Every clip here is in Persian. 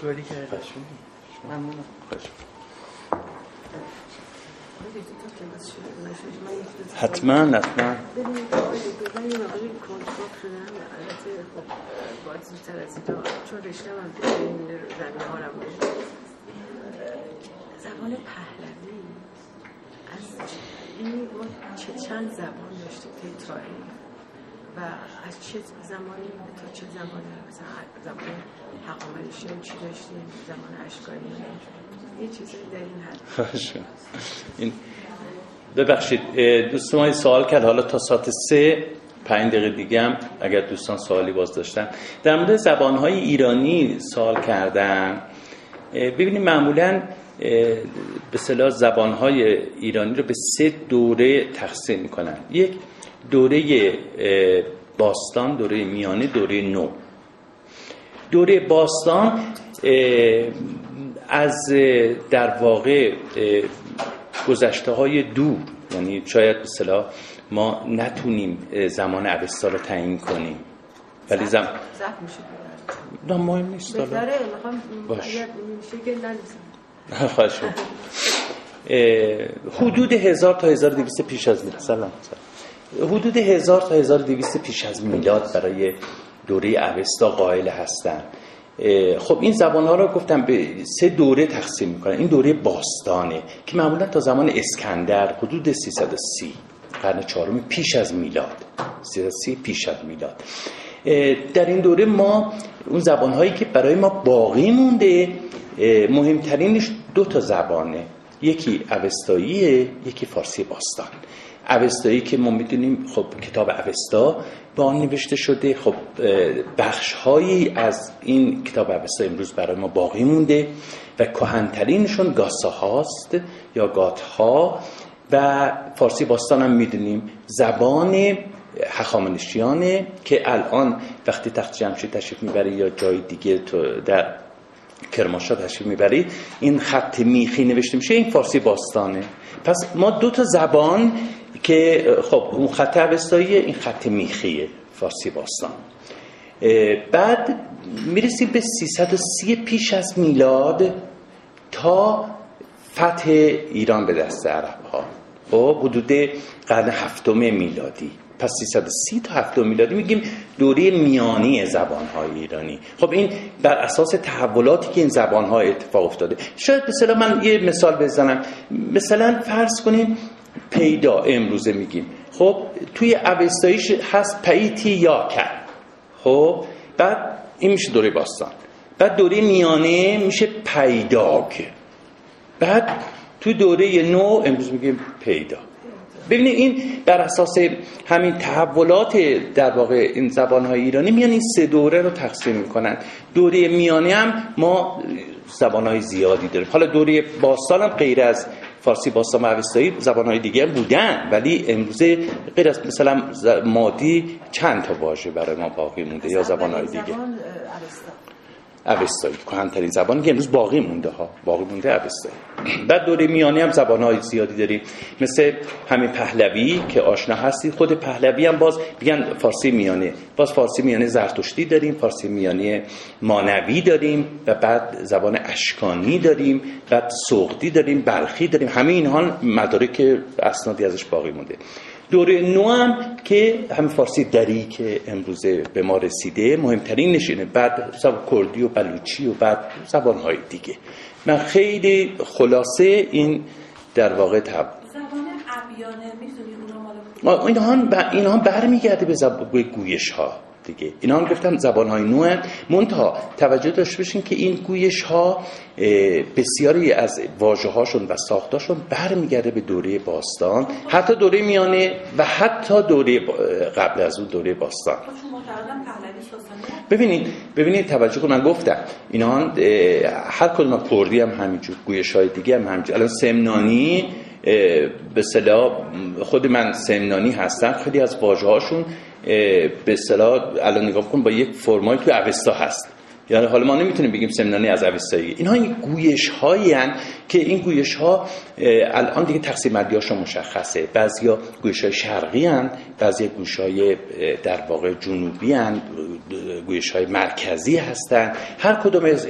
بزرگواری کرده ممنونم. حتما حتما. خب این زبان پهلوی. از این ما چه چند زبان داشتیم که تاریخ و از چه زمانی تا چه زمانی مثلا زمان حقامنشیان چی داشتیم زمان اشکانی یه چیزایی در این حد. این ببخشید دوست ما سوال کرد. حالا تا ساعت سه پنج دقیقه دیگه هم اگر دوستان سوالی باز داشتن. در مورد زبانهای ایرانی سوال کردن ببینید معمولا به صلاح زبانهای ایرانی رو به سه دوره تقسیم می‌کنن. یک دوره باستان دوره میانه دوره نو. دوره باستان از در واقع گذشته های دور یعنی شاید به صلاح ما نتونیم زمان عوستا رو تعیین کنیم. ولی زم نه مهم نیست بهتره باش. خواهش حدود هزار تا هزار دویست پیش از میلاد سلام. حدود هزار تا هزار دویست پیش از میلاد برای دوره اوستا قائل هستن. خب این زبان ها رو گفتم به سه دوره تقسیم می‌کنن. این دوره باستانه که معمولا تا زمان اسکندر حدود 330 قرن چهارم پیش از میلاد. 330 پیش از میلاد. در این دوره ما اون زبان هایی که برای ما باقی مونده مهمترینش دو تا زبانه. یکی اوستاییه یکی فارسی باستان. اوستایی که ما می‌دونیم خب کتاب اوستا با آن نوشته شده. خب بخش هایی از این کتاب اوستا امروز برای ما باقی مونده و کهنترینشون گاسا هاست یا گات ها و فارسی باستان هم می‌دونیم. زبان هخامنشیانه که الان وقتی تخت جمشید تشریف می‌بره یا جای دیگه تو در کرماشا تشریف می‌بری این خط میخی نوشته میشه این فارسی باستانه. پس ما دو تا زبان که خب اون خط اوستاییه این خط میخیه فارسی باستان. بعد می‌رسیم به 330 پیش از میلاد تا فتح ایران به دست عرب ها خب حدود قرن هفتم میلادی. پس 330 تا هفتم میلادی میگیم دوره میانی زبان های ایرانی. خب این بر اساس تحولاتی که این زبان ها اتفاق افتاده. شاید مثلا من یه مثال بزنم. مثلا فرض کنیم پیدا امروزه میگیم. خب توی اوستاییش هست پیتی یا کرد خب بعد این میشه دوره باستان. بعد دوره میانه میشه پیداگ. بعد توی دوره نو امروز میگیم پیدا. ببینید این بر اساس همین تحولات در واقع این زبانهای ایرانی میان این سه دوره رو تقسیم می‌کنن. دوره میانه هم ما زبانهای زیادی داریم. حالا دوره باستان هم غیر از فارسی باستان و اوستایی زبانهای دیگه بودن ولی امروزه غیر از مثلا مادی چند تا واژه برای ما باقی مونده یا زبانهای دیگه؟ اوستایی. کهن‌ترین زبانی که امروز باقی مونده ها. باقی مونده اوستایی. بعد دوره میانی هم زبانهای زیادی داریم. مثل همین پهلوی که آشنا هستی. خود پهلوی هم باز میگن فارسی میانه. باز فارسی میانه زرتشتی داریم. فارسی میانه مانوی داریم. و بعد زبان اشکانی داریم. بعد سوقدی داریم. بلخی داریم. همه اینها مدارک اسنادی ازش باقی مونده. دوره نو هم که هم فارسی دری که امروزه به ما رسیده مهمترین نشینه. بعد زبان کردی و بلوچی و بعد زبانهای دیگه. من خیلی خلاصه این در واقع تب زبان عبیانه اینها اینها برمیگرده به زبان گویش ها دیگه. اینا هم گفتم زبان های نو منتها توجه داشته باشین که این گویش ها بسیاری از واژه هاشون و ساختاشون برمیگرده به دوره باستان. حتی دوره میانه و حتی دوره قبل از اون دوره باستان. ببینید ببینید توجه کن من گفتم اینا هر کدوم کردی هم همینجور گویش های دیگه هم همینجور. الان سمنانی به صلاح خود من سمنانی هستم. خیلی از واژه هاشون به اصطلاح الان نگاه کن با یک فرمایی که اوستا هست. یعنی حالا ما نمی‌تونیم بگیم سمنانی از اوستایی. اینها این گویش هایی که این گویش ها الان دیگه تقسیم بندی مشخصه. بعضیا گویش های شرقی هن بعضی گویش های در واقع جنوبی هن گویش های مرکزی هستن. هر کدوم از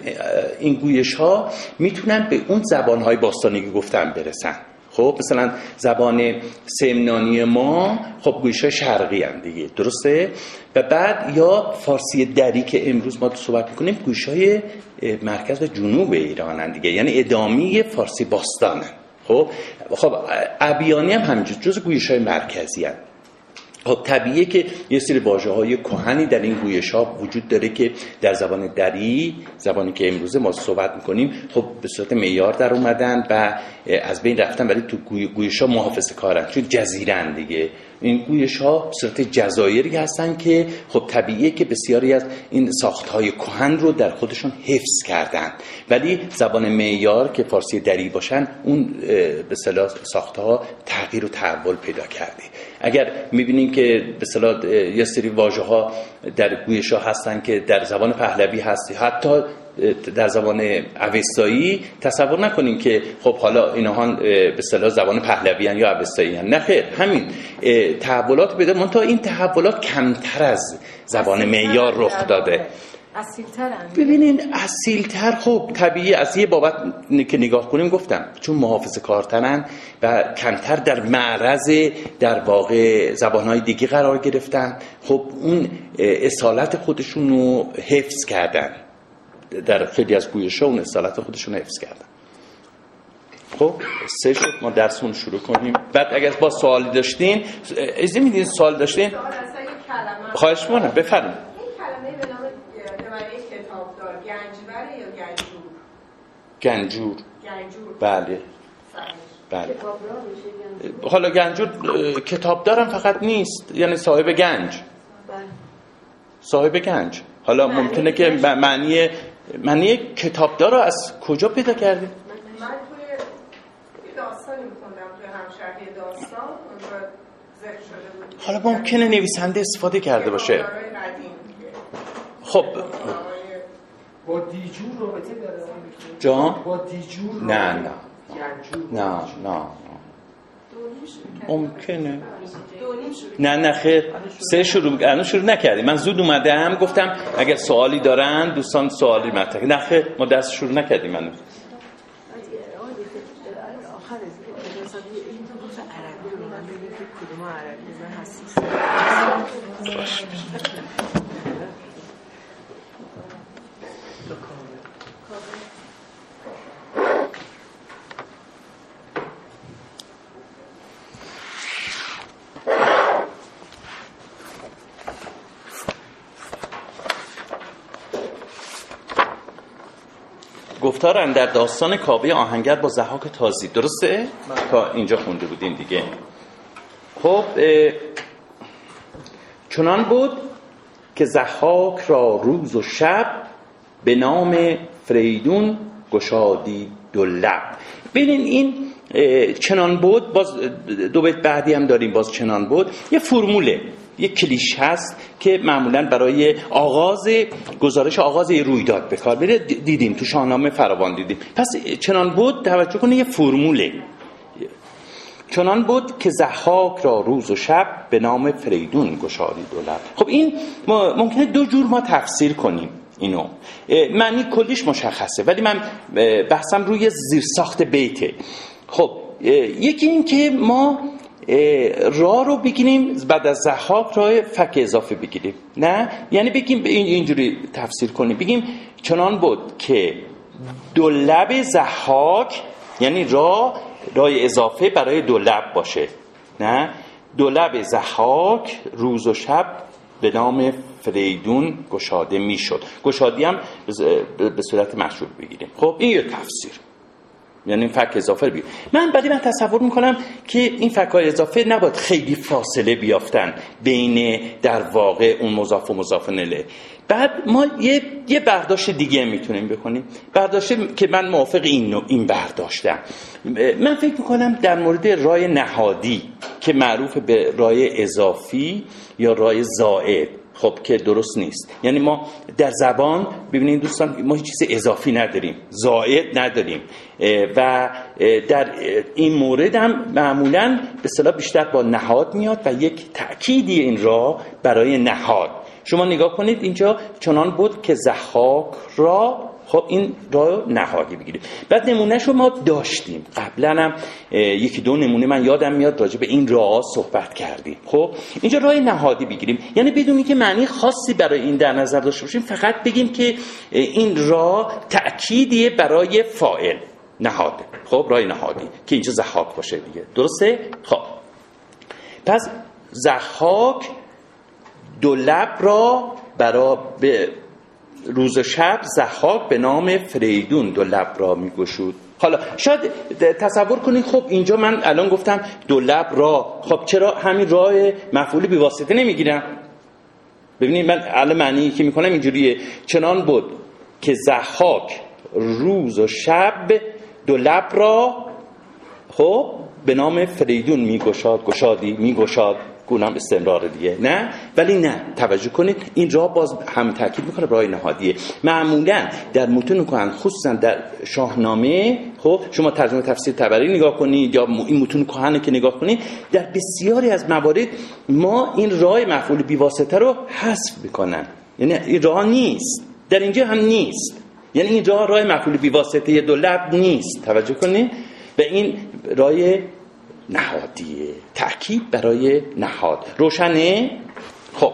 این گویش ها می‌تونن به اون زبان های باستانی که گفتم برسن. خب مثلا زبان سمنانی ما خب گویش های شرقی هم دیگه درسته و بعد یا فارسی دری که امروز ما صحبت می‌کنیم گویش های مرکز و جنوب ایران هم دیگه یعنی ادامی فارسی باستانن خب خب ابیانی هم همینجور جز گویش های مرکزی هم. خب طبیعیه که یه سری واژه های کهنی در این گویش ها وجود داره که در زبان دری زبانی که امروزه ما صحبت می‌کنیم خب به صورت معیار در اومدن و از بین رفتن ولی تو گویش ها محافظه کارن چون جزیرن دیگه. این گویش ها صورت جزایری هستن که خب طبیعیه که بسیاری از این ساخت های کهن رو در خودشون حفظ کردن. ولی زبان معیار که فارسی دری باشن اون به صلاح ساخت ها تغییر و تحول پیدا کرده. اگر می‌بینیم که به صلاح یه سری واژه ها در گویش ها هستن که در زبان پهلوی هستی حتی در زبان اوستایی تصور نکنیم که خب حالا اینها به صلاح زبان پهلوی یا اوستایی هن. نه خیر همین تحولات بده منتها این تحولات کمتر از زبان معیار رخ داده ببینین اصیلتر خب طبیعی از یه بابت که نگاه کنیم گفتم چون محافظ کارترن و کمتر در معرض در واقع زبانهای دیگه قرار گرفتن خب اون اصالت خودشون رو حفظ کردن. در خیلی از گویش اون اصالت خودشون حفظ کردن. خب سه شد ما درسمون شروع کنیم. بعد اگر با سوالی داشتین ازی میدین؟ سوال داشتین خواهش مونه بفرمایید. گنجور گنجور؟ بله. بله. حالا گنجور کتاب دارم فقط نیست. یعنی صاحب گنج. بله. صاحب گنج. حالا ممکنه که معنی معنی کتابدار رو از کجا پیدا کردی؟ من توی داستانی میخوندم توی همشهری داستان حالا ممکنه نویسنده استفاده کرده باشه. خب. با دیجور رابطه داره جان با دیجور نه نه نه نه ممکنه نه نه خیر سه شروع الان شروع نکردیم من زود اومدم گفتم اگر سوالی دارن دوستان سوالی مطرح نه خیر ما دست شروع نکردیم من گفتار در داستان کابه آهنگر با زحاک تازی. درسته؟ تا اینجا خونده بودین دیگه. خب چنان بود که زحاک را روز و شب به نام فریدون گشادی دو لب. ببینین این چنان بود باز دو بیت بعدی هم داریم باز چنان بود. یه فرموله. یک کلیش هست که معمولا برای آغاز گزارش آغاز رویداد به کار میره. دیدیم تو شاهنامه فراوان دیدیم. پس چنان بود توجه کنه یه فرموله. چنان بود که زحاک را روز و شب به نام فریدون گشاری دولت خب این ممکنه دو جور ما تفسیر کنیم اینو. معنی کلیش مشخصه ولی من بحثم روی زیرساخت بیته. خب یکی این که ما راه رو بگیریم بعد از زحاک راه فک اضافه بگیریم. نه؟ یعنی بگیم اینجوری تفسیر کنیم. بگیم چنان بود که دو لب زحاک یعنی راه راه اضافه برای دو لب باشه. نه؟ دو لب زحاک روز و شب به نام فریدون گشاده می‌شد. گشادی هم به صورت مشهور بگیریم. خب این یه تفسیر. یعنی این فک اضافه بگیر من بعدی من تصور می‌کنم که این فک های اضافه نباید خیلی فاصله بیافتن بین در واقع اون مضاف و مضاف نله. بعد ما یه, یه برداشت دیگه می‌تونیم بکنیم. برداشت که من موافق این, این برداشتم. من فکر می‌کنم در مورد رای نهادی که معروف به رای اضافی یا رای زائد. خب که درست نیست. یعنی ما در زبان ببینید دوستان ما هیچ چیز اضافی نداریم زائد نداریم. و در این مورد هم معمولا به صلاح بیشتر با نهاد میاد و یک تأکیدی این را برای نهاد. شما نگاه کنید اینجا چنان بود که زحاک را خب این راه نهادی بگیریم بعد نمونه شو ما داشتیم. قبلا هم یکی دو نمونه من یادم میاد راجع به این راه صحبت کردیم. خب اینجا راه نهادی بگیریم. یعنی بدونی که معنی خاصی برای این در نظر داشته باشیم فقط بگیم که این راه تأکیدیه برای فائل نهاده. خب راه نهادی که اینجا زحاک باشه دیگه. درسته؟ خب. پس زحاک دو لب را برای به روز و شب زحاک به نام فریدون دو لب را میگشود. حالا شاید تصور کنید خب اینجا من الان گفتم دو لب را. خب چرا همین راه مفعول بیواسطه نمی‌گیرم؟ ببینید من الان معنی که می‌کنم اینجوریه. چنان بود که زحاک روز و شب دو لب را خب به نام فریدون میگشاد گشادی میگشاد. گونم استمرار دیگه. نه؟ ولی نه. توجه کنید این راه باز هم تاکید می‌کنه راه نهادیه. معمولا در متون کهن خصوصا در شاهنامه خب شما ترجمه تفسیر تبری نگاه کنید یا این متون کهن که نگاه کنید در بسیاری از موارد ما این راه مفعول بیواسطه رو حذف می‌کنن. یعنی این راه نیست. در اینجا هم نیست. یعنی این راه راه مفعول بیواسطه دو لب نیست. توجه کنید. به این راه نهادیه. تأکید برای نهاد. روشنه؟ خب.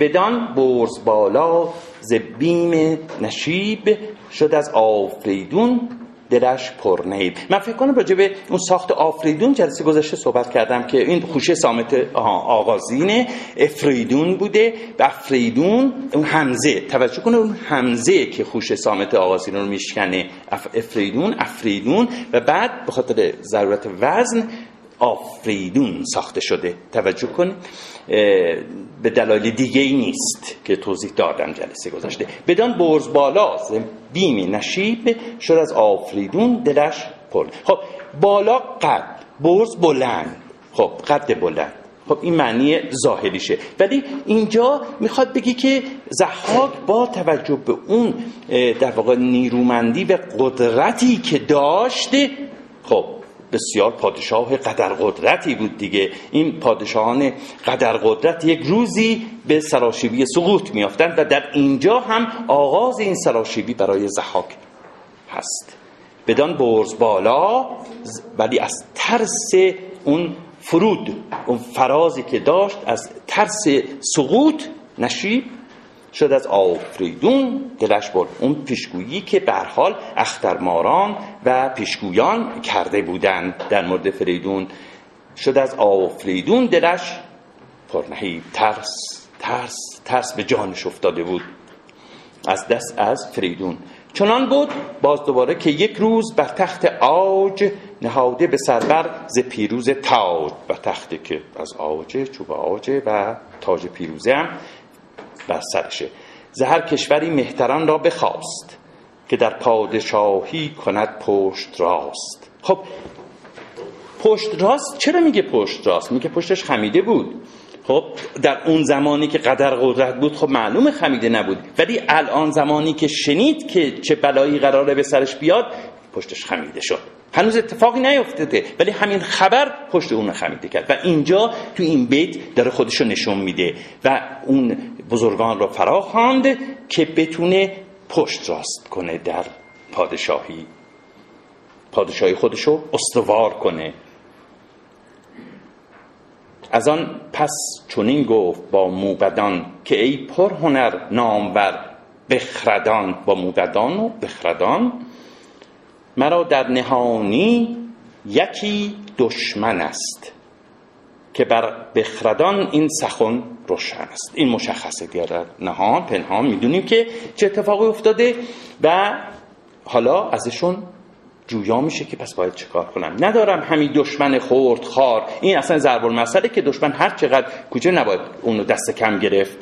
بدان برز بالا ز بیم نشیب شد از آفریدون. دلش پرنید من فکر کنم راجع به اون ساخت آفریدون جلسه گذشته صحبت کردم که این خوشه سامت آغازین افریدون بوده. و افریدون اون همزه توجه کنه اون همزه که خوشه سامت آغازین رو میشکنه. افریدون افریدون. و بعد به خاطر ضرورت وزن آفریدون ساخته شده. توجه کن. به دلایل دیگه ای نیست که توضیح دادم جلسه گذاشته بدان برز بالا بیم نشیب شد از آفریدون دلش پر. خب بالا قد برز بلند. خب قد بلند. خب این معنی ظاهریشه. ولی اینجا می‌خواد بگی که زحاک با توجه به اون در واقع نیرومندی و قدرتی که داشته خب بسیار پادشاه قدر قدرتی بود دیگه. این پادشاهان قدر قدرت یک روزی به سراشیبی سقوط میافتند و در اینجا هم آغاز این سراشیبی برای زحاک هست. بدان برز بالا ولی از ترس اون فرود اون فرازی که داشت از ترس سقوط نشیب شد از آفریدون دلش برد. اون پیشگویی که به حال اخترماران و پیشگویان کرده بودند در مورد فریدون. شد از آفریدون دلش پرنهی ترس ترس ترس به جانش افتاده بود. از دست از فریدون. چنان بود باز دوباره که یک روز بر تخت آج نهاده به سربر ز پیروز تاج. و تختی که از آج چوب آج و تاج پیروزه هم بر سرشه زهر کشوری مهتران را بخواست که در پادشاهی کند پشت راست. خب پشت راست؟ چرا میگه پشت راست؟ میگه پشتش خمیده بود. خب در اون زمانی که قدر قدرت بود خب معلوم خمیده نبود. ولی الان زمانی که شنید که چه بلایی قراره به سرش بیاد پشتش خمیده شد. هنوز اتفاقی نیفتده ولی همین خبر پشت اون خمیده کرد. و اینجا تو این بیت داره خودشو نشون میده. و اون بزرگان رو فرا خواند که بتونه پشت راست کنه در پادشاهی. پادشاهی خودشو استوار کنه. از آن پس چنین گفت با موبدان که ای پر هنر نامور بخردان با موبدان و بخردان مرا در نهانی یکی دشمن است. که بر بخردان این سخن روشن است. این مشخصه در نهان پنهان می‌دونیم که چه اتفاقی افتاده و حالا ازشون جویا میشه که پس باید چیکار کنم. ندارم همین دشمن خورد خار این اصلا ضرب المثله که دشمن هر چقدر کوچه نباید اونو دست کم گرفت.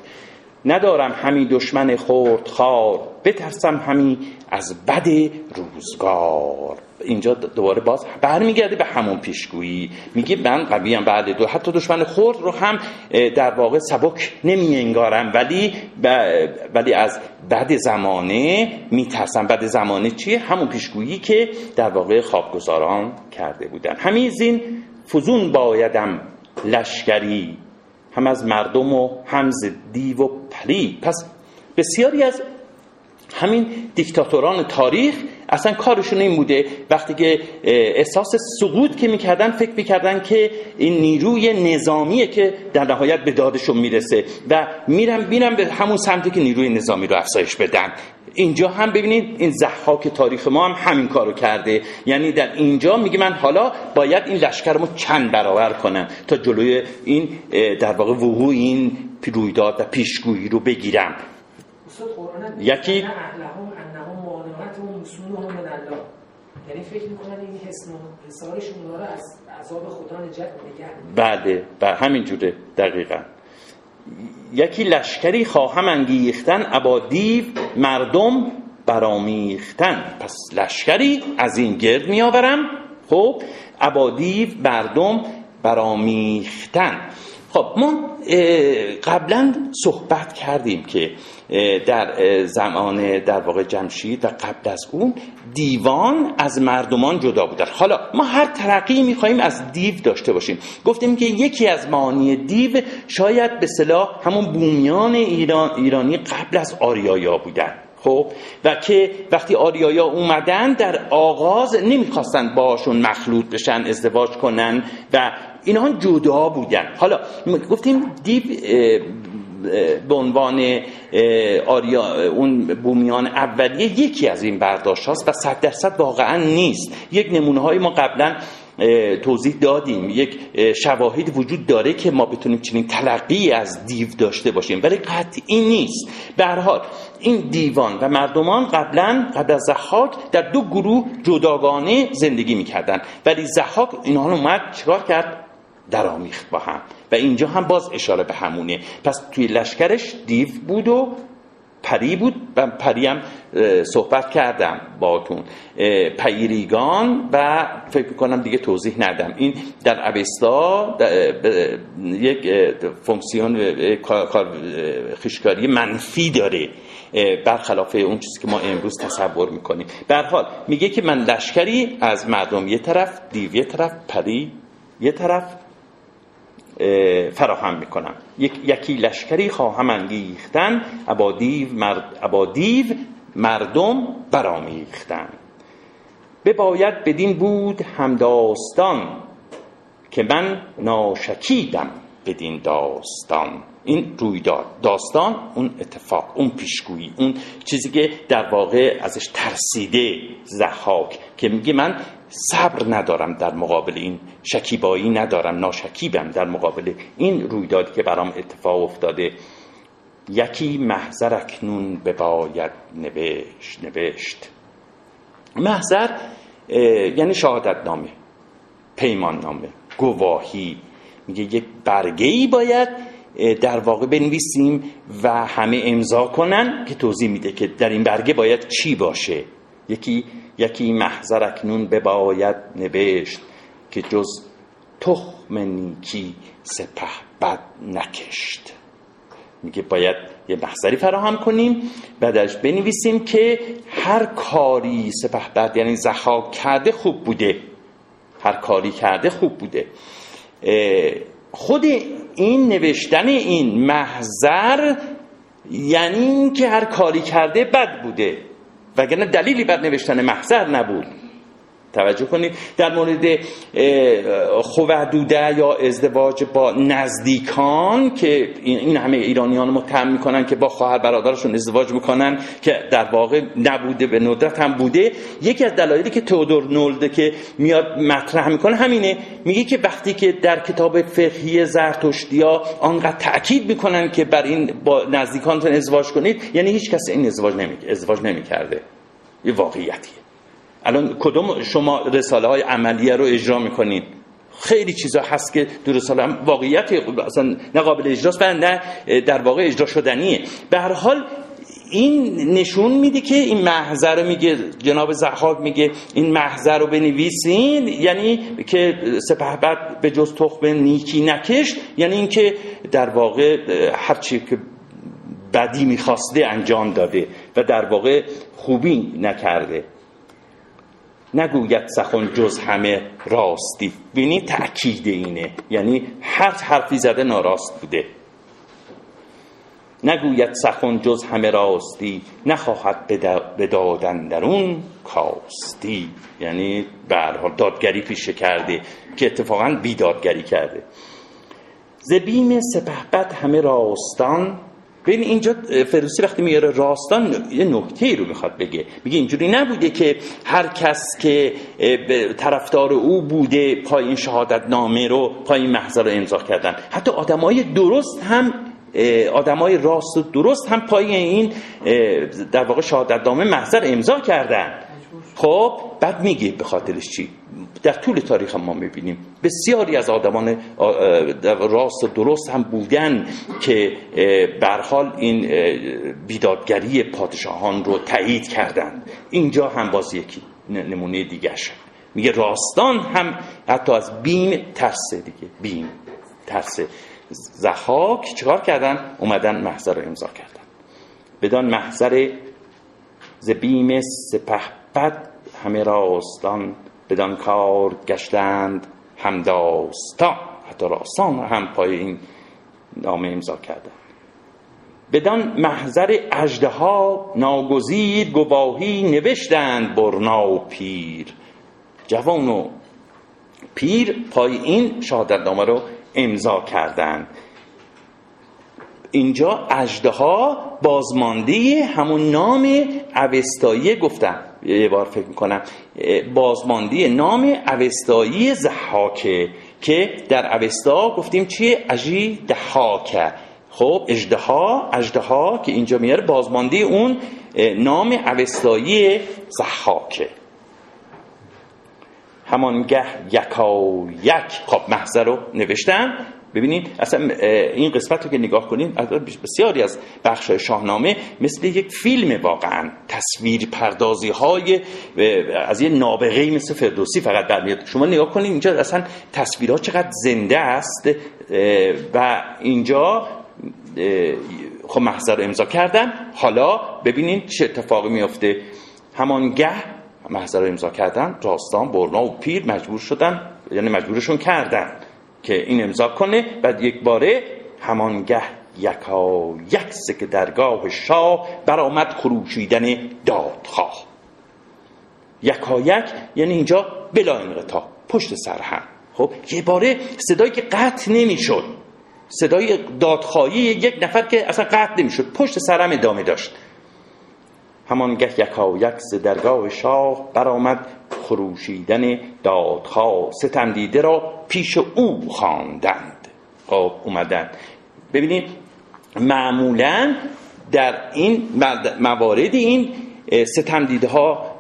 ندارم همین دشمن خورد خار بترسم همین از بد روزگار. اینجا دوباره باز برمیگرده به همون پیشگویی. میگه من قویم بعد دو حتی دشمن خورد رو هم در واقع سبک نمی انگارم ولی ولی از بد زمانه میترسم. بد زمانه چیه؟ همون پیشگویی که در واقع خوابگزاران کرده بودن. همین فزون بایدم لشکری هم از مردم و هم دیو و پری پس بسیاری از همین دیکتاتوران تاریخ اصلا کارشون این بوده وقتی که احساس سقوط که می‌کردن فکر می‌کردن که این نیروی نظامیه که در نهایت به دادشون می‌رسه و میرن میرن به همون سمتی که نیروی نظامی رو افزایش بدن. اینجا هم ببینید این زحاک تاریخ ما هم همین کارو کرده. یعنی در اینجا میگه من حالا باید این لشکر رو چند برابر کنم تا جلوی این در واقع وقوع این رویداد و پیشگویی رو بگیرم. یکی یعنی فکر می‌کنن این حسارشون رو از عذاب خدا نجات نگه بله بله همین جوره دقیقا. یکی لشکری خواهم انگیختن ابا دیو مردم برامیختن پس لشکری از این گرد میآورم. خب ابا دیو مردم برامیختن خب ما قبلا صحبت کردیم که در زمان در واقع جمشید و قبل از اون دیوان از مردمان جدا بودن. حالا ما هر ترقی می‌خواهیم از دیو داشته باشیم. گفتیم که یکی از معانی دیو شاید به صلاح همون بومیان ایران ایرانی قبل از آریایا بودن. خب و که وقتی آریایا اومدن در آغاز نمی‌خواستن باشون مخلوط بشن ازدواج کنن و اینها جدا بودن. حالا گفتیم دیو به عنوان آریا اون بومیان اولیه یکی از این برداشت هاست و صد درصد واقعا نیست. یک نمونه های ما قبلا توضیح دادیم. یک شواهد وجود داره که ما بتونیم چنین تلقی از دیو داشته باشیم ولی قطعی نیست. به حال این دیوان و مردمان قبلا قبل از زحاک در دو گروه جداگانه زندگی می‌کردن. ولی زحاک اینها رو اومد چیکار کرد؟ درآمیخت با هم. و اینجا هم باز اشاره به همونه. پس توی لشکرش دیو بود و پری بود. و پری هم صحبت کردم باتون پیریگان و فکر کنم دیگه توضیح ندم. این در اوستا یک فونکسیون خشکاری منفی داره. برخلاف اون چیزی که ما امروز تصور می‌کنیم. به حال میگه که من لشکری از مردم یه طرف دیو یه طرف پری یه طرف. فراهم می‌کنم. یک یکی لشکری خواهم انگیختن ابادیو مرد ابادیو مردم برامیختن بباید بدین بود همداستان که من ناشکیدم بدین داستان. این رویداد داستان اون اتفاق اون پیشگویی اون چیزی که در واقع ازش ترسیده زحاک که میگه من صبر ندارم در مقابل این شکیبایی ندارم ناشکیبم در مقابل این رویدادی که برام اتفاق افتاده. یکی محضر اکنون بباید نوشت نوشت. محضر یعنی شهادت نامه پیمان نامه گواهی. میگه یک برگه ای باید در واقع بنویسیم و همه امضا کنن که توضیح میده که در این برگه باید چی باشه. یکی یکی محضر اکنون بباید نوشت که جز تخم نیکی سپه بد نکشت. میگه باید یه محضری فراهم کنیم بعدش بنویسیم که هر کاری سپه بد یعنی زخاک کرده خوب بوده. هر کاری کرده خوب بوده. خود این نوشتن این محضر یعنی اینکه هر کاری کرده بد بوده وگرنه دلیلی بر نوشتن محضر نبود. توجه کنید در مورد خوودوده یا ازدواج با نزدیکان که این همه ایرانیان متهم می‌کنن که با خواهر برادرشون ازدواج می‌کنن که در واقع نبوده به ندرت هم بوده. یکی از دلایلی که تودور نولده که میاد مطرح می‌کنه همینه. میگه که وقتی که در کتاب فقهی زرتشتیا آنقدر تاکید می‌کنن که بر این با نزدیکانتون ازدواج کنید یعنی هیچ کس این ازدواج نمی ازدواج نمی‌کرده. یه واقعیتیه. الان کدوم شما رساله های عملیه رو اجرا می‌کنید؟ خیلی چیزا هست که در رساله هم واقعیت اصلا نه قابل اجراست و نه در واقع اجرا شدنیه. به هر حال این نشون میده که این محضر رو میگه جناب زحاک میگه این محضر رو بنویسین یعنی که سپهبد به جز تخم نیکی نکش یعنی اینکه در واقع هرچی که بدی می‌خواسته انجام داده و در واقع خوبی نکرده. نگوید سخن جز همه راستی. بینی تأکید اینه. یعنی هر حرفی زده ناراست بوده. نگوید سخن جز همه راستی. نخواهد به دادن درون کاستی. یعنی به دادگری پیشه کرده که اتفاقا بیدادگری کرده. زبیم سپهبد همه راستان ببین اینجا فروسی وقتی میاره راستان یه نکته رو می‌خواد بگه. میگه اینجوری نبوده که هر کس که طرفدار او بوده پای این شهادت نامه رو پای این محضر رو امضا کردن. حتی آدمای درست هم آدمای راست و درست هم پای این در واقع شهادت نامه محضر امضا کردن. خب بعد میگه به خاطرش چی؟ در طول تاریخ ما می‌بینیم. بسیاری از آدمان راست و درست هم بودن که برحال این بیدادگری پادشاهان رو تایید کردند. اینجا هم باز یکی نمونه دیگه شد. میگه راستان هم حتی از بیم ترسه دیگه. بیم ترسه. زحاک چیکار کردن؟ اومدن محضر رو امضا کردن. بدان محضر ز بیم سپه بد همه راستان بدان کار گشتند هم داستان حتی راستان هم پای این نامه امضا کردن بدان محضر اجده ها ناگزیر گواهی نوشتند برنا و پیر. جوان و پیر پای این شهادتنامه رو امضا کردند. اینجا اجده ها بازمانده همون نام اوستایی گفتم یه بار فکر می‌کنم بازماندی نام اوستایی زحاکه که در اوستا گفتیم چیه؟ اجی دهاکه. خب اجدها اجدها که اینجا میاره بازماندی اون نام اوستایی زحاکه همانگه یکا یک خب محضر رو نوشتم. ببینید اصلا این قسمت رو که نگاه کنید بسیاری از بخش شاهنامه مثل یک فیلم واقعا تصویر پردازی های از یه نابغه مثل فردوسی فقط برمیاد. شما نگاه کنید اینجا اصلا تصویرها چقدر زنده است و اینجا خب محضر رو امضا کردن. حالا ببینید چه اتفاقی میفته همانگه محضر رو امضا کردن راستان برنا و پیر مجبور شدن یعنی مجبورشون کردن. که این امضا کنه بعد یک باره همانگه یکا یک که درگاه شاه برآمد خروشیدن دادخواه. یکا یک یعنی اینجا بلا انقطاع پشت سر هم. خب یه باره صدایی که قطع نمی‌شد. صدای دادخواهی یک نفر که اصلا قطع نمی‌شد پشت سرم ادامه داشت. همانگه یکا یک ز درگاه شاه برآمد خروشیدن دادخواه. ستم دیده را پیش او خواندند. خب اومدن. ببینید معمولا در این موارد این ستم دیده ها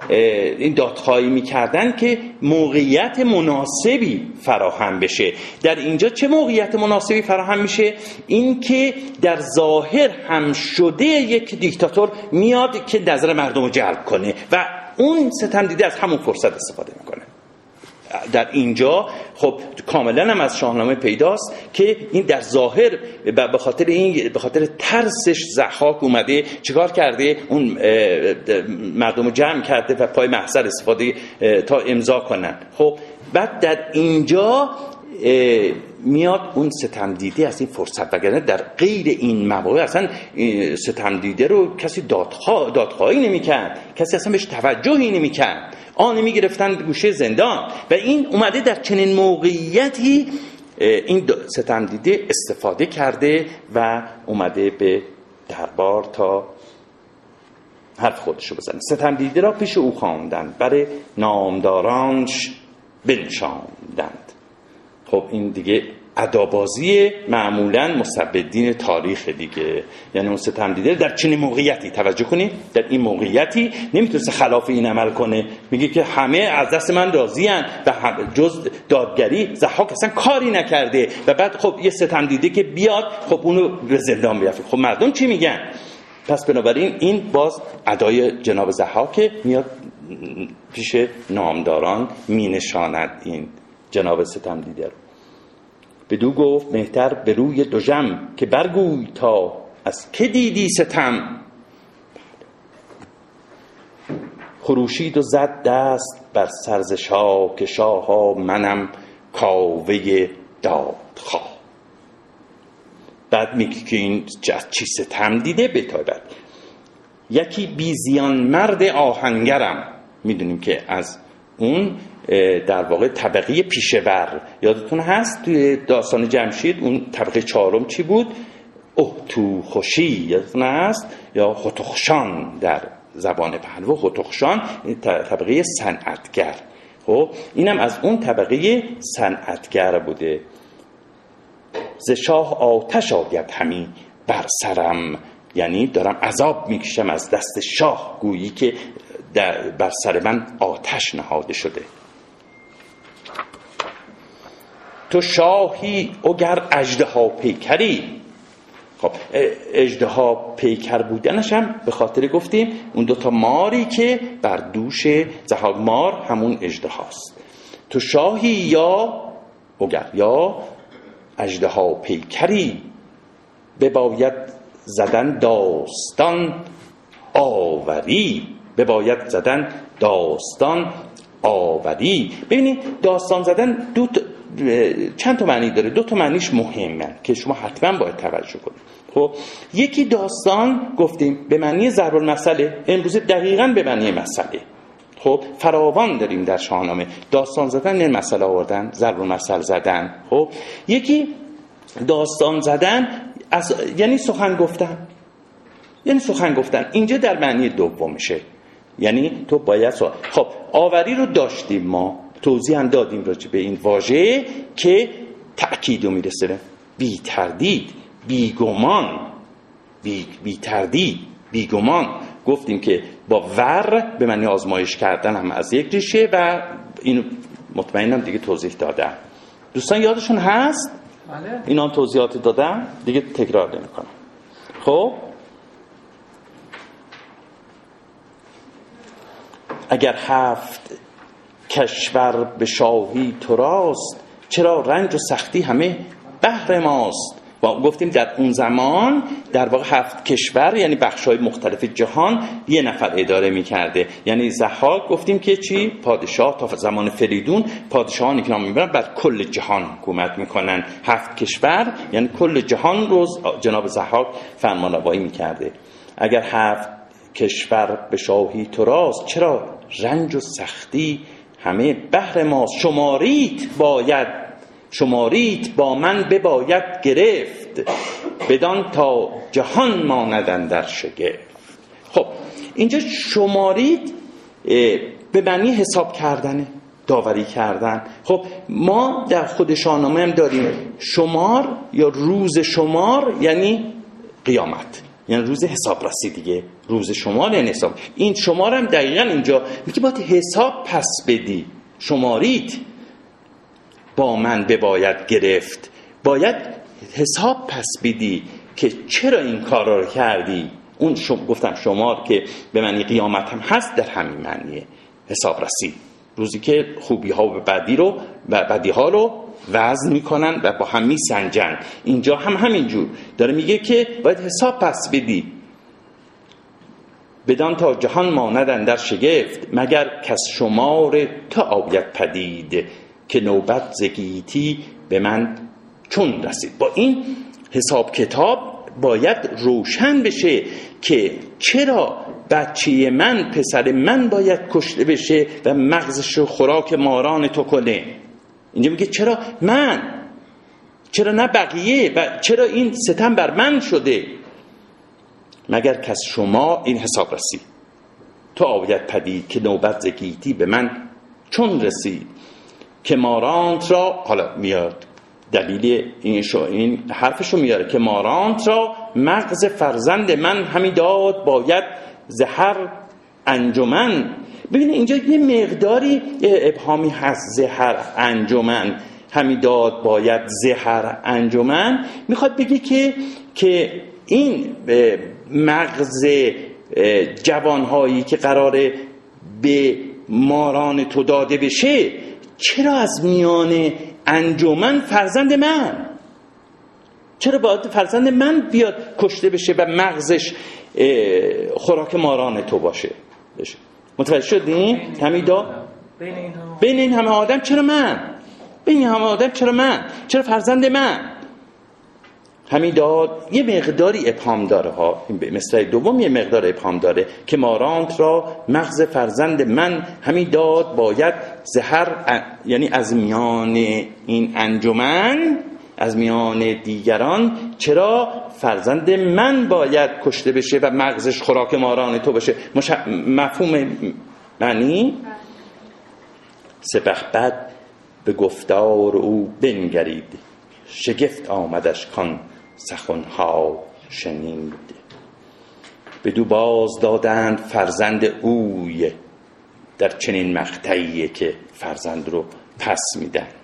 این دادخواهی می‌کردن که موقعیت مناسبی فراهم بشه. در اینجا چه موقعیت مناسبی فراهم میشه؟ این که در ظاهر هم شده یک دیکتاتور میاد که نظر مردم رو جلب کنه و اون ستم دیده از همون فرصت استفاده می‌کنه. در اینجا خب کاملا هم از شاهنامه پیداست که این در ظاهر به خاطر این به خاطر ترسش زحاک اومده چیکار کرده؟ اون مردم جمع کرده و پای محضر استفاده تا امضا کنن. خب بعد در اینجا میاد اون ستم دیده از این فرصت وگرنه در غیر این مواقع اصلا ستم دیده رو کسی دادخواه دادخواهی نمی‌کرد. کسی اصلا بهش توجهی نمی‌کرد. آن می‌گرفتن گوشه زندان و این اومده در چنین موقعیتی این ستم دیده استفاده کرده و اومده به دربار تا حرف خودشو بزنه. ستم دیده را پیش او خواندند برای نامدارانش بنشاندند. خب این دیگه ادابازی معمولا مصبدین تاریخ دیگه. یعنی اون ستم دیده. در چنین موقعیتی توجه کنید در این موقعیتی نمی‌تونست خلاف این عمل کنه. میگه که همه از دست من راضی و جز دادگری زحاک اصلا کاری نکرده. و بعد خب یه ستم دیده که بیاد خب اونو به زندان بیافته خب مردم چی میگن؟ پس بنابراین این باز ادای جناب زحاک میاد پیش نامداران مینشاند این جناب ستم دیده رو. بدو گفت مهتر به روی جم که برگوی تا از که دیدی ستم؟ خروشید و زد دست بر سرز شاه که شاه منم کاوه دادخواه. بعد میگه که این چی ستم دیده بتابد یکی بیزیان مرد آهنگرم. می‌دونیم که از اون در واقع طبقه پیشور. یادتون هست توی داستان جمشید اون طبقه چهارم چی بود؟ تو خوشی یادتون هست؟ یا خطخشان در زبان پهلو خطخشان طبقه صنعتگر. خب اینم از اون طبقه صنعتگر بوده. ز شاه آتش آید همین بر سرم. یعنی دارم عذاب می‌کشم از دست شاه گویی که بر سر من آتش نهاده شده. تو شاهی اگر اجده ها پیکری. خب اجده ها پیکر بودنش هم به خاطر گفتیم اون دوتا ماری که بر دوش زهاگ مار همون اجده هاست تو شاهی یا اگر یا اجده ها پیکری بباید زدن داستان آوری. بباید زدن داستان آوری. ببینید داستان زدن دو چند تا معنی داره؟ دو تا معنیش مهمه که شما حتما باید توجه کنید. خب یکی داستان گفتیم به معنی ضرب المثله امروز دقیقا به معنی مسئله. خب فراوان داریم در شاهنامه. داستان زدن این مسئله آوردن ضرب المثل زدن. خب یکی داستان زدن از یعنی سخن گفتن. یعنی سخن گفتن. اینجا در معنی دوم میشه یعنی تو باید سخن خب آوری رو داشتیم ما. توضیح هم دادیم راجع به این واژه که تأکید رو می‌رسه بی تردید بی گمان بی, بی تردید بی گمان. گفتیم که با ور به معنی آزمایش کردن هم از یک ریشه و این مطمئنم دیگه توضیح دادم. دوستان یادشون هست؟ بله. اینا توضیحات دادم. دیگه تکرار کنم خب؟ اگر هفت کشور به شاهی تو راست چرا رنج و سختی همه بهر ماست؟ و گفتیم در اون زمان در واقع هفت کشور یعنی بخش های مختلف جهان یه نفر اداره می‌کرده. یعنی زحاک گفتیم که چی؟ پادشاه تا زمان فریدون پادشاهانی که نام می‌برن بر کل جهان حکومت می‌کنن. هفت کشور یعنی کل جهان روز جناب زحاک فرمانروایی می‌کرده. اگر هفت کشور به شاهی تو راست چرا رنج و سختی همه بهر ما شماریت باید شماریت با من بباید گرفت بدان تا جهان ماندن در شگفت. خب اینجا شمارید به معنی حساب کردنه داوری کردن. خب ما در خود شاهنامه هم داریم شمار یا روز شمار یعنی قیامت. یعنی روز حساب رسی دیگه روز شمار یعنی حساب. این شمار هم دقیقا اینجا. میگه باید حساب پس بدی. شمارید با من بباید گرفت. باید حساب پس بدی که چرا این کار رو کردی؟ اون شم... گفتم شمار که به معنی قیامت هم هست در همین معنیه. حساب رسی روزی که خوبی ها و بدی رو و بدی ها رو وزن می‌کنن و با هم میسنجن. اینجا هم همینجور داره میگه که باید حساب پس بدی. بدان تا جهان ماندن در شگفت مگر کس شمار تا آید پدید. که نوبت زگیتی به من چون رسید. با این حساب کتاب باید روشن بشه که چرا بچه من پسر من باید کشته بشه و مغزش خوراک ماران تو کنه. اینجا میگه چرا من؟ چرا نه بقیه؟ و چرا این ستم بر من شده؟ مگر کس شما این حساب رسید تو آید پدید که نوبت زگیتی به من چون رسید که مارانت را حالا میاد دلیل این, شو این حرفشو میاره که مارانت را مغز فرزند من همی داد باید زهر انجمن ببینید اینجا یه مقداری ابهامی هست زهر انجمن. همی داد باید زهر انجمن. می‌خواد بگه که که این مغز جوانهایی که قراره به ماران تو داده بشه چرا از میان انجمن فرزند من؟ چرا باید فرزند من بیاد کشته بشه و مغزش خوراک ماران تو باشه؟ بشه. متوجه شدین؟ حمیدا بین این همه آدم چرا من؟ بین این همه آدم چرا من؟ چرا فرزند من؟ داد یه مقداری ابهام داره ها. مثل دوم یه مقدار ابهام داره که مارانت را مغز فرزند من داد باید زهر یعنی از میان این انجمن از میان دیگران چرا فرزند من باید کشته بشه و مغزش خوراک ماران تو بشه مش... مفهوم معنی؟ سپخ بد به گفتار او بنگرید. شگفت آمدش کان سخنها شنید. دو باز دادند فرزند اوی در چنین مقطعیه که فرزند رو پس میدن.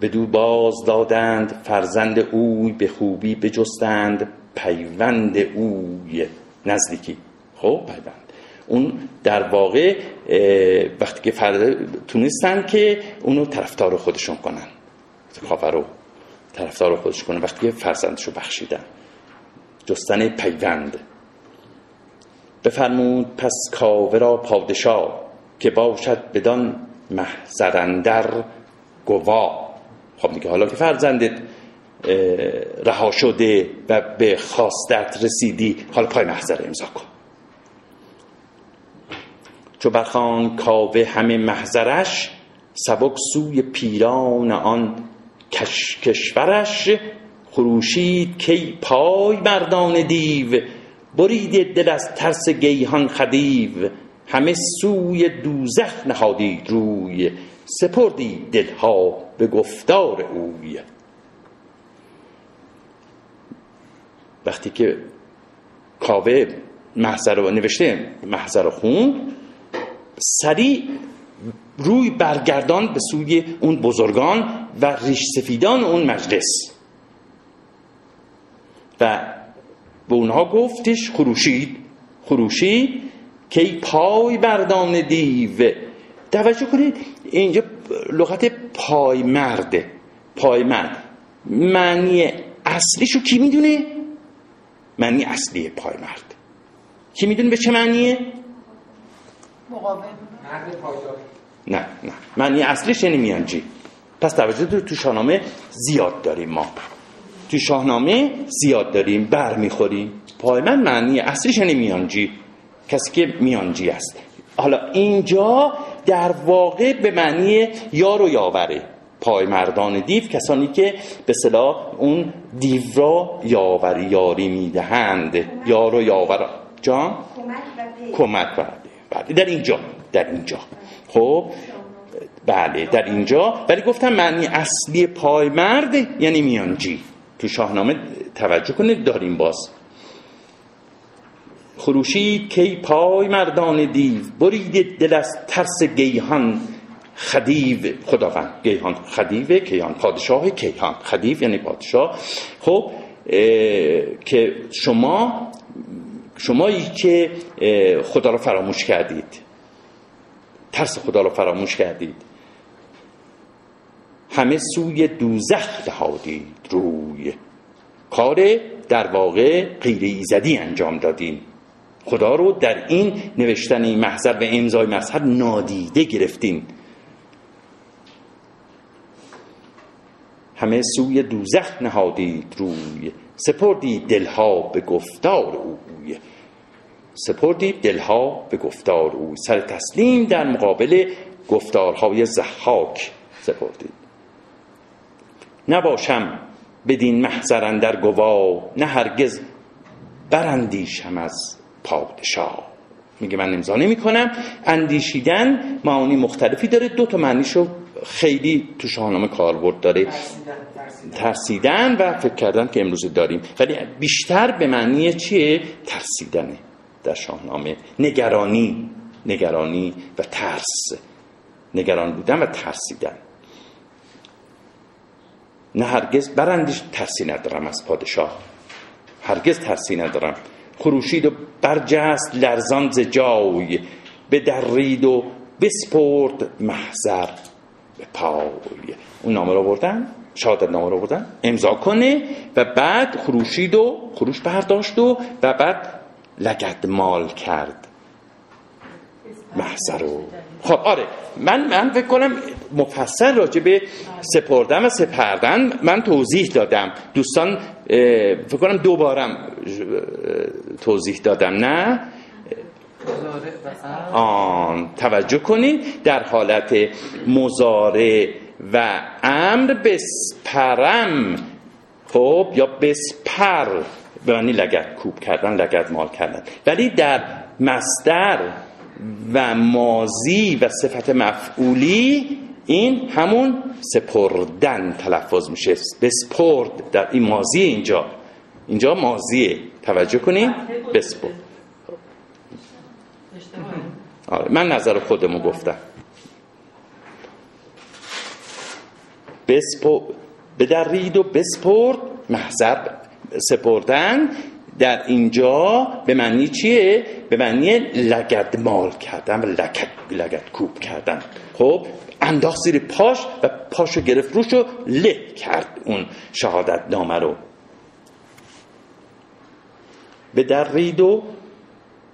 دو باز دادند فرزند اوی به خوبی بجستند پیوند اوی نزدیکی. خب پیوند. اون در واقع وقتی که فرد تونستن که اونو طرفدار خودشون کنن. کافر رو طرفدار خودش کنن. وقتی که فرزندشو بخشیدن. جستن پیوند. بفرمود پس کاوه را پادشاه که باشد بدان محضرندر گوا خب میگه حالا که فرزندت رها شده و به خواستت رسیدی حالا پای محضر امضا کن. چو برخان کاوه همه محضرش سبک سوی پیران آن کش کشورش. خروشید کی پای مردان دیو برید دل از ترس گیهان خدیو. همه سوی دوزخ نهادید روی سپردی دلها به گفتار اوی وقتی که کاوه محضر رو نوشته محضر خون سریع روی برگردان به سوی اون بزرگان و ریش سفیدان اون مجلس. و به اونها گفتش خروشید خروشید که پای بردان دیو توجه کنید اینجا لغت پای مرد معنی اصلیشو کی می‌دونه؟ معنی اصلی پای مرد کی می‌دونه به چه معنیه؟ پایدار. نه نه. معنی اصلیش یعنی میانجی. پس توجه تو, تو شاهنامه زیاد داریم ما. تو شاهنامه زیاد داریم بر می‌خوریم پای من معنی اصلیش یعنی میانجی. کسی که میانجی است. حالا اینجا در واقع به معنی یار و یاوره. پای مردان دیو کسانی که به صلاح اون دیو را یاوری یاری می‌دهند. یار و یاور. جان؟ کمک و بله در اینجا در اینجا. خب؟ بله در اینجا. ولی گفتم معنی اصلی پای مرد یعنی میانجی. تو شاهنامه توجه کنید داریم باز. خروشید کی پای مردان دیو برید دل از ترس گیهان. خدیو خداوند گیهان خدیو کیهان پادشاه کیهان خدیو یعنی پادشاه. خب که شما شمایی که خدا را فراموش کردید. ترس خدا را فراموش کردید. همه سوی دوزخ نهادید روی. کار در واقع غیر ایزدی انجام دادین. خدا رو در این نوشتن محضر و امضای مذهب نادیده گرفتین همه سوی دوزخ نهادید روی سپردی دلها به گفتار اوی. سپردی دلها به گفتار او سر تسلیم در مقابل گفتارهای زحاک سپردید. نباشم بدین محضرن در گوا نه هرگز برندیشم از پادشاه. میگه من امضا نمی کنم اندیشیدن معانی مختلفی داره. دو تا معنیشو خیلی تو شاهنامه کاربرد داره. ترسیدن و فکر کردن که امروز داریم. ولی بیشتر به معنی چیه؟ ترسیدنه در شاهنامه. نگرانی. نگرانی و ترس. نگران بودن و ترسیدن. نه هرگز. برندش ترسی ندارم از پادشاه. هرگز ترسی ندارم. خروشید و برجست لرزان ز جای به درید و بسپرد محضر به پای. اون نامه رو بردن شهادت نامه رو بردن امضا کنه و بعد خروشید و خروش برداشت و و بعد لگد مال کرد. محضر رو. خب آره. من من فکر کنم مفصل راجع به سپردن و سپردن من توضیح دادم. دوستان فکر کنم دوبارم توضیح دادم نه؟ آن توجه کنید. در حالت مزاره و امر بسپرم. خب یا بسپر. به معنی لگت کوب کردن لگت مال کردن. ولی در مصدر و مازی و صفت مفعولی این همون سپردن تلفظ میشه. بسپرد. در این مازی اینجا. اینجا مازیه توجه کنیم بسپرد. آره من نظر خودمو گفتم. بسپو بدرید و بسپرد. محضر سپردن. در اینجا به معنی چیه؟ به معنی لگد مال کردن و لگد, لگد کوب کردن خب انداخت زیر پاش و پاشو گرفت روشو له کرد اون شهادت نامه رو. به درید و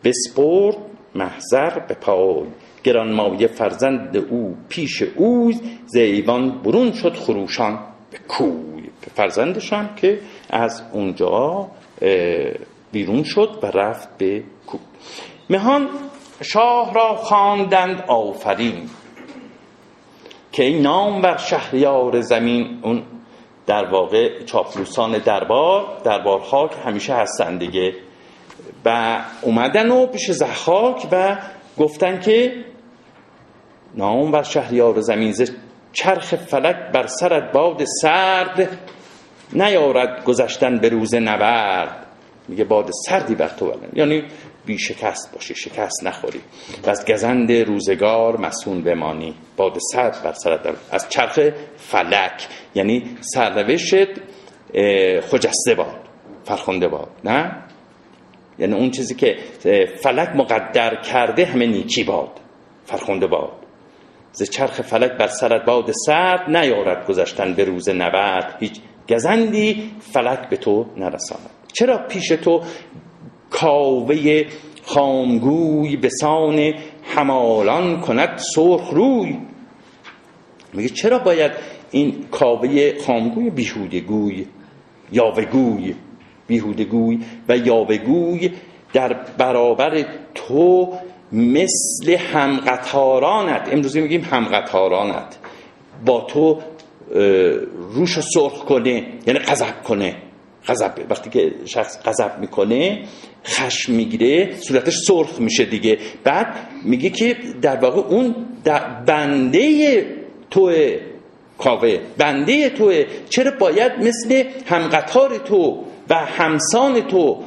بسپرد محضر به پای. گرانمایه فرزند او پیش او زیوان برون شد خروشان به کوی. فرزندشان که از اونجا بیرون شد و رفت به کوی مهان شاه را خواندند آفرین که این نام بر شهریار زمین اون در واقع چاپلوسان دربار دربارها که همیشه هستن دیگه و اومدن و پیش زخاک و گفتن که نام بر شهریار زمین چرخ فلک بر سرت باد سرد. نیارد گذشتن به روز نبرد. میگه باد سردی بر تو بلند یعنی بی شکست باشی شکست نخوری. و از گزند روزگار مسون بمانی. باد سرد بر سرت از چرخ فلک. یعنی سرنوشت خجسته باد فرخنده باد. نه؟ یعنی اون چیزی که فلک مقدر کرده همه نیکی باد فرخنده باد. ز چرخ فلک بر سرت باد سرد نیارد گذشتن به روز نبرد. هیچ گزندی فلک به تو نرساند. چرا پیش تو کاوه خامگوی به سان همالان کند سرخ روی؟ میگه چرا باید این کاوه خامگوی بیهودگوی یاوگوی بیهودگوی و یاوگوی در برابر تو مثل همقطارانت؟ امروزی میگیم همقطارانت. با تو روش سرخ کنه یعنی غضب کنه. غضب وقتی که شخص غضب می‌کنه خشم می‌گیره صورتش سرخ میشه دیگه. بعد میگه که در واقع اون در بنده توه کاوه بنده توه چرا باید مثل همقطار تو و همسان تو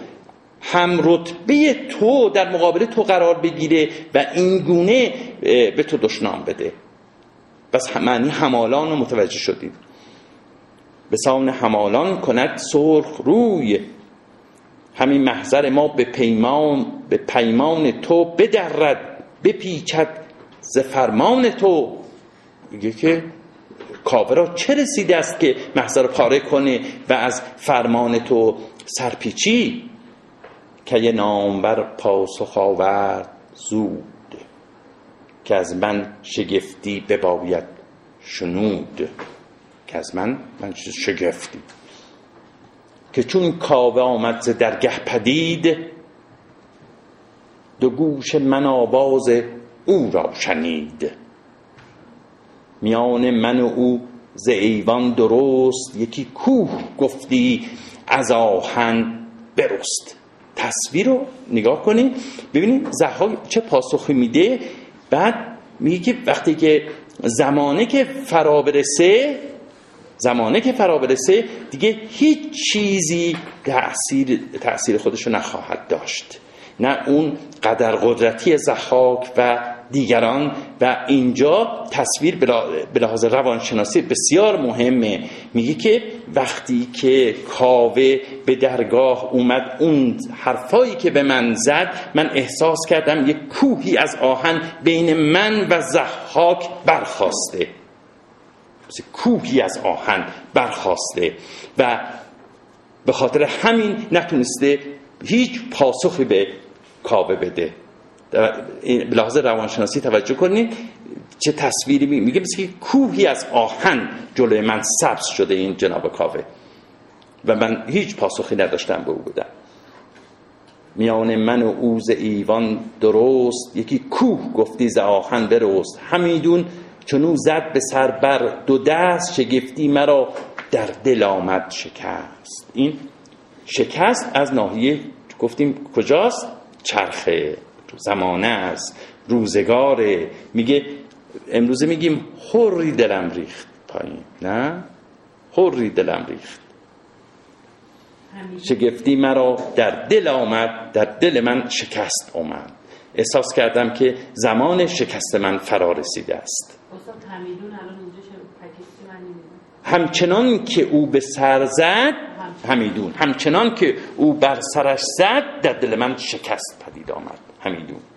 هم رتبه تو در مقابل تو قرار بگیره و این گونه به تو دشنام بده. بس معنی همالان رو متوجه شدیم. به سان همالان کند سرخ روی. همین محضر ما به پیمان به پیمان تو بدرد بپیچد ز فرمان تو. میگه که کاوه را چه رسیده است که محضر پاره کنه و از فرمان تو سرپیچی؟ که یه نامبر پاسخ آورد زود. که از من شگفتی بباید. شنود. که از من من شگفتی. که چون کاوه آمد ز درگه پدید دو گوش من آواز او را شنید. میان من و او ز ایوان درست یکی کوه گفتی از آهن برست. تصویر رو نگاه کنید ببینید زحاک چه پاسخی میده. بعد میگه که وقتی که زمانه که فرا برسه زمانه که فرا برسه دیگه هیچ چیزی تأثیر, تأثیر خودشو نخواهد داشت. نه اون قدر قدرتی زحاک و دیگران و اینجا تصویر به لحاظ روانشناسی بسیار مهمه. میگه که وقتی که کاوه به درگاه اومد اون حرفایی که به من زد من احساس کردم یک کوهی از آهن بین من و زحاک برخواسته. کوهی از آهن برخواسته. و به خاطر همین نتونسته هیچ پاسخی به کاوه بده. به لحاظ روانشناسی توجه کنید چه تصویری می میگه؟ مثل کوهی از آهن جلوی من سبز شده این جناب کاوه. و من هیچ پاسخی نداشتم به او بودم. میان من و اوز ایوان درست یکی کوه گفتی ز آهن برست. همیدون چونو زد به سر بر دو دست شگفتی مرا در دل آمد شکست. این شکست از ناحیه گفتیم کجاست؟ چرخه. زمانه است. روزگاره. میگه امروزه میگیم حری دلم ریخت پایین. نه؟ حری دلم ریخت. شگفتی مرا در دل آمد در دل من شکست آمد. احساس کردم که زمان شکست من فرا رسیده است همچنان که او به سر زد همیدون همچنان که او بر سرش زد در دل من شکست پدید آمد. Hamidou.